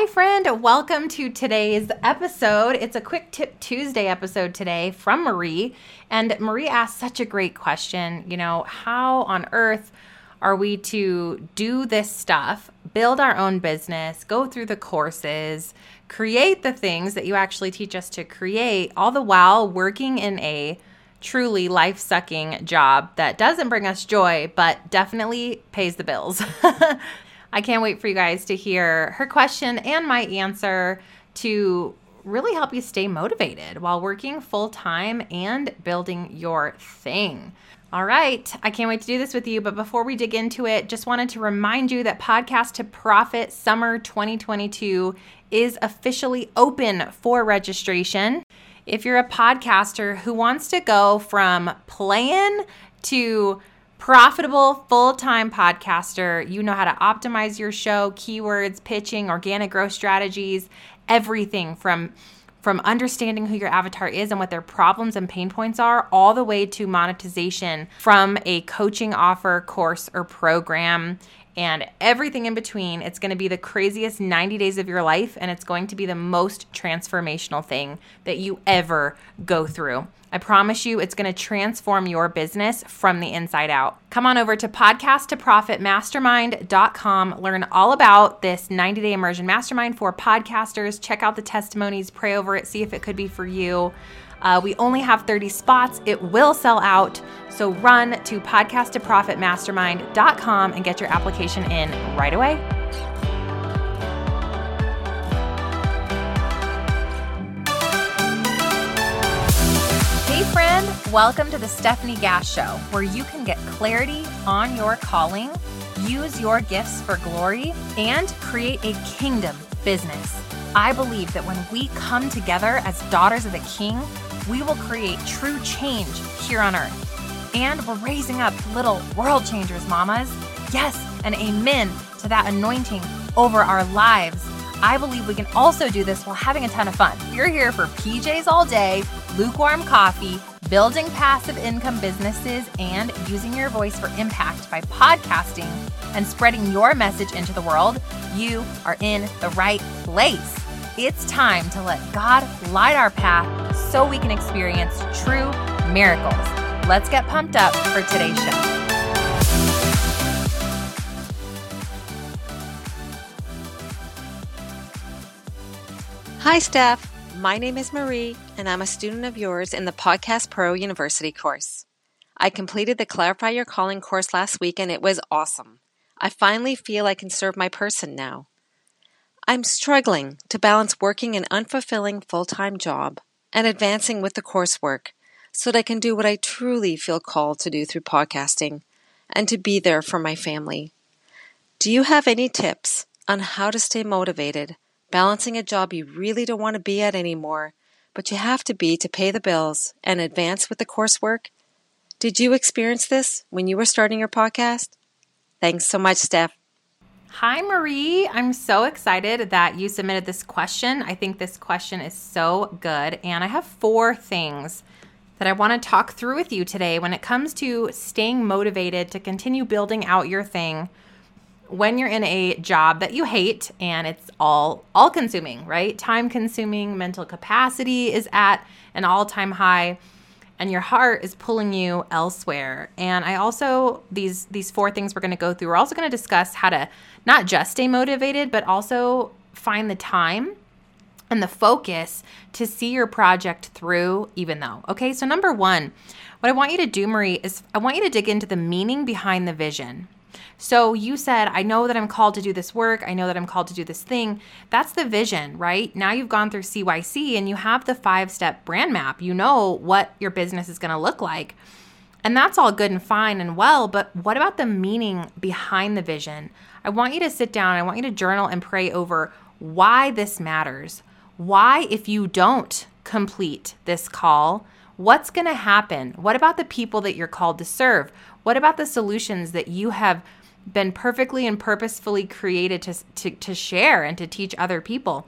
Hi, friend. Welcome to today's episode. It's a quick tip Tuesday episode today from Marie. And Marie asked such a great question. You know, how on earth are we to do this stuff, build our own business, go through the courses, create the things that you actually teach us to create, all the while working in a truly life sucking job that doesn't bring us joy, but definitely pays the bills? I can't wait for you guys to hear her question and my answer to really help you stay motivated while working full time and building your thing. All right, I can't wait to do this with you. But before we dig into it, just wanted to remind you that Podcast to Profit Summer 2022 is officially open for registration. If you're a podcaster who wants to go from playing to profitable full-time podcaster. You know how to optimize your show, keywords, pitching, organic growth strategies, everything from from understanding who your avatar is and what their problems and pain points are, all the way to monetization from a coaching offer, course, or program, and everything in between. It's going to be the craziest 90 days of your life, and it's going to be the most transformational thing that you ever go through. I promise you, it's going to transform your business from the inside out. Come on over to podcasttoprofitmastermind.com. Learn all about this 90 day immersion mastermind for podcasters. Check out the testimonies, pray over it, see if it could be for you. Uh, we only have 30 spots. It will sell out. So run to podcasttoprofitmastermind.com and get your application in right away. Hey, friend, welcome to the Stefanie Gass Show, where you can get clarity on your calling, use your gifts for glory, and create a kingdom business. I believe that when we come together as daughters of the King, we will create true change here on earth. And we're raising up little world changers, mamas. Yes, and amen to that anointing over our lives. I believe we can also do this while having a ton of fun. You're here for PJs all day, lukewarm coffee, building passive income businesses, and using your voice for impact by podcasting and spreading your message into the world. You are in the right place. It's time to let God light our path so we can experience true miracles. Let's get pumped up for today's show. Hi, Steph. My name is Marie, and I'm a student of yours in the Podcast Pro University course. I completed the Clarify Your Calling course last week, and it was awesome. I finally feel I can serve my person now. I'm struggling to balance working an unfulfilling full time job and advancing with the coursework so that I can do what I truly feel called to do through podcasting and to be there for my family. Do you have any tips on how to stay motivated, balancing a job you really don't want to be at anymore, but you have to be to pay the bills and advance with the coursework? Did you experience this when you were starting your podcast? Thanks so much, Steph. Hi, Marie. I'm so excited that you submitted this question. I think this question is so good. And I have four things that I want to talk through with you today when it comes to staying motivated to continue building out your thing when you're in a job that you hate and it's all all consuming, right? Time consuming, mental capacity is at an all-time high and your heart is pulling you elsewhere. And I also these these four things we're going to go through. We're also going to discuss how to not just stay motivated, but also find the time and the focus to see your project through even though. Okay? So number 1, what I want you to do, Marie, is I want you to dig into the meaning behind the vision. So you said, I know that I'm called to do this work. I know that I'm called to do this thing. That's the vision, right? Now you've gone through CYC and you have the five step brand map. You know what your business is going to look like. And that's all good and fine and well, but what about the meaning behind the vision? I want you to sit down, I want you to journal and pray over why this matters. Why, if you don't complete this call, what's going to happen? What about the people that you're called to serve? What about the solutions that you have been perfectly and purposefully created to, to, to share and to teach other people.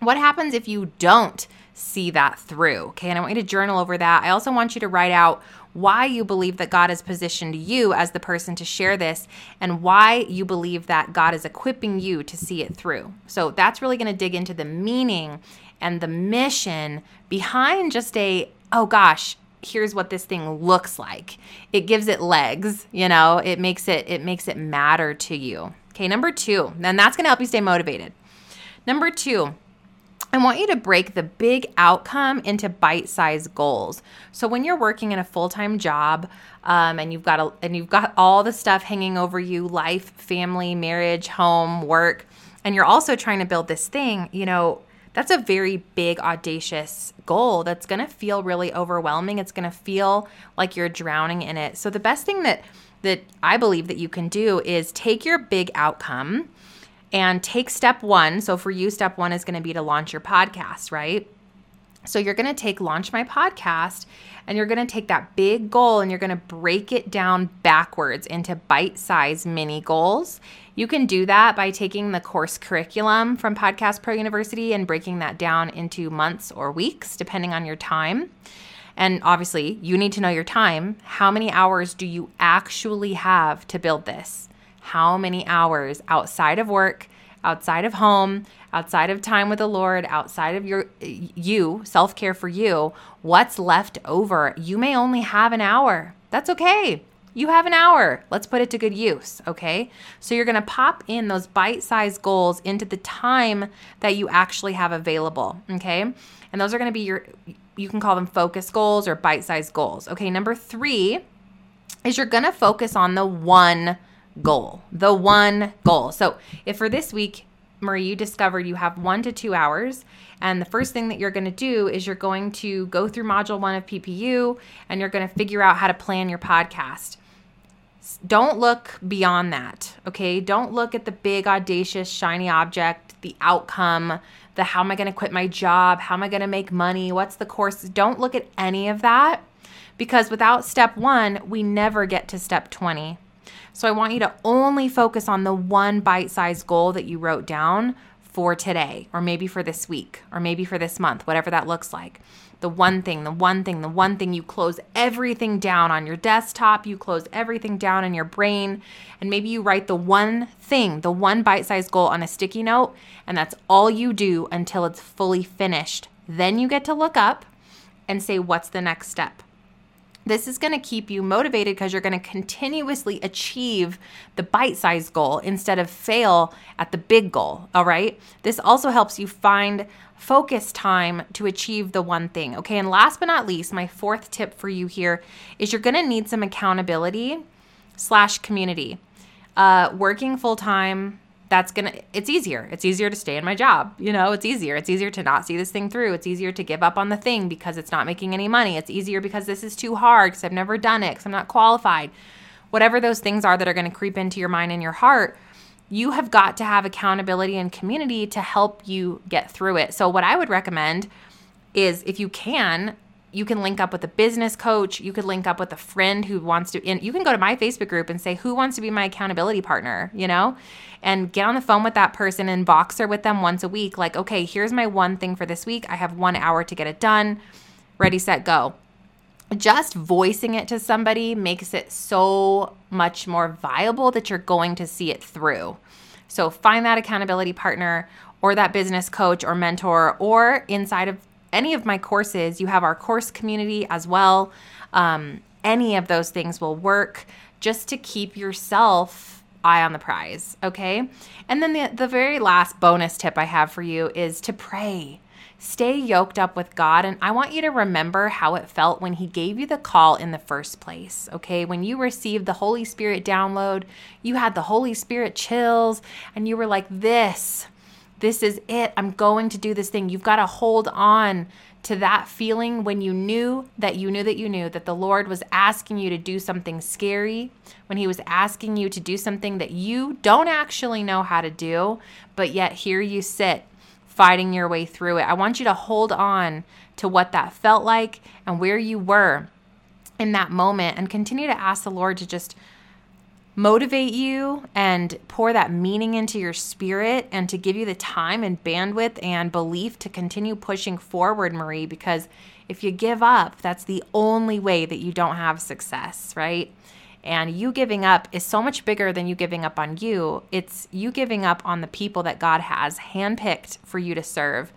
What happens if you don't see that through? Okay, and I want you to journal over that. I also want you to write out why you believe that God has positioned you as the person to share this and why you believe that God is equipping you to see it through. So that's really going to dig into the meaning and the mission behind just a, oh gosh, here's what this thing looks like. It gives it legs, you know, it makes it it makes it matter to you. Okay, number 2. and that's going to help you stay motivated. Number 2, I want you to break the big outcome into bite-sized goals. So when you're working in a full-time job um, and you've got a, and you've got all the stuff hanging over you, life, family, marriage, home, work, and you're also trying to build this thing, you know, that's a very big, audacious goal that's going to feel really overwhelming. It's going to feel like you're drowning in it. So the best thing that that I believe that you can do is take your big outcome and take step 1. So for you step 1 is going to be to launch your podcast, right? So you're going to take launch my podcast and you're going to take that big goal and you're going to break it down backwards into bite-sized mini goals you can do that by taking the course curriculum from Podcast Pro University and breaking that down into months or weeks, depending on your time. And obviously, you need to know your time. How many hours do you actually have to build this? How many hours outside of work, outside of home, outside of time with the Lord, outside of your you, self-care for you, what's left over? You may only have an hour. That's okay. You have an hour. Let's put it to good use, okay? So you're going to pop in those bite-sized goals into the time that you actually have available, okay? And those are going to be your you can call them focus goals or bite-sized goals. Okay, number 3 is you're going to focus on the one goal. The one goal. So, if for this week Marie, you discovered you have one to two hours. And the first thing that you're going to do is you're going to go through module one of PPU and you're going to figure out how to plan your podcast don't look beyond that, okay? Don't look at the big, audacious, shiny object, the outcome, the how am I going to quit my job? How am I going to make money? What's the course? Don't look at any of that because without step one, we never get to step 20. So I want you to only focus on the one bite sized goal that you wrote down for today, or maybe for this week, or maybe for this month, whatever that looks like the one thing, the one thing, the one thing. You close everything down on your desktop, you close everything down in your brain, and maybe you write the one thing, the one bite sized goal on a sticky note, and that's all you do until it's fully finished. Then you get to look up and say, What's the next step? This is going to keep you motivated because you're going to continuously achieve the bite sized goal instead of fail at the big goal. All right. This also helps you find focus time to achieve the one thing. Okay. And last but not least, my fourth tip for you here is you're going to need some accountability slash community. Uh, working full time that's gonna it's easier. It's easier to stay in my job you know? It's easier. It's easier to not see this thing through. It's easier to give up on the thing because it's not making any money. It's easier because this is too hard because i've never done it because i'm not qualified. Whatever those things are that are going to creep into your mind and your heart you have got to have accountability and community to help you get through it. So what i would recommend is if you can you can link up with a business coach. You could link up with a friend who wants to, and you can go to my Facebook group and say, who wants to be my accountability partner, you know, and get on the phone with that person and Voxer with them once a week. Like, okay, here's my one thing for this week. I have one hour to get it done. Ready, set, go. Just voicing it to somebody makes it so much more viable that you're going to see it through. So find that accountability partner or that business coach or mentor or inside of any of my courses, you have our course community as well. Um, any of those things will work just to keep yourself eye on the prize, okay? And then the, the very last bonus tip I have for you is to pray. Stay yoked up with God. And I want you to remember how it felt when He gave you the call in the first place. Okay. When you received the Holy Spirit download, you had the Holy Spirit chills, and you were like, This, this is it. I'm going to do this thing. You've got to hold on to that feeling when you knew that you knew that you knew that the Lord was asking you to do something scary, when He was asking you to do something that you don't actually know how to do, but yet here you sit fighting your way through it. I want you to hold on to what that felt like and where you were in that moment and continue to ask the Lord to just motivate you and pour that meaning into your spirit and to give you the time and bandwidth and belief to continue pushing forward, Marie, because if you give up, that's the only way that you don't have success, right? And you giving up is so much bigger than you giving up on you. It's you giving up on the people that God has handpicked for you to serve.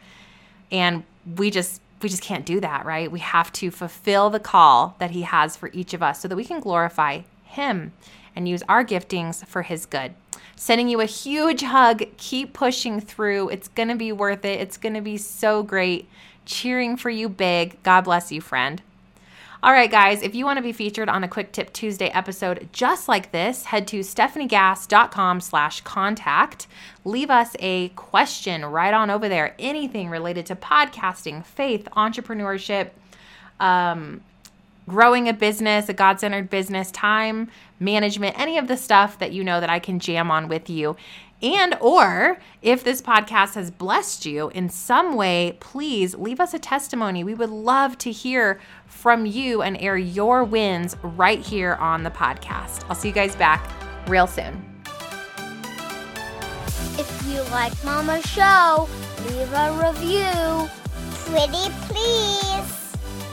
And we just we just can't do that, right? We have to fulfill the call that he has for each of us so that we can glorify him and use our giftings for his good. Sending you a huge hug. Keep pushing through. It's going to be worth it. It's going to be so great. Cheering for you big. God bless you, friend. All right, guys, if you want to be featured on a Quick Tip Tuesday episode just like this, head to stefaniegass.com slash contact. Leave us a question right on over there. Anything related to podcasting, faith, entrepreneurship, um, growing a business, a God centered business, time management, any of the stuff that you know that I can jam on with you. And or if this podcast has blessed you in some way, please leave us a testimony. We would love to hear from you and air your wins right here on the podcast. I'll see you guys back real soon. If you like Mama's show, leave a review. Pretty please.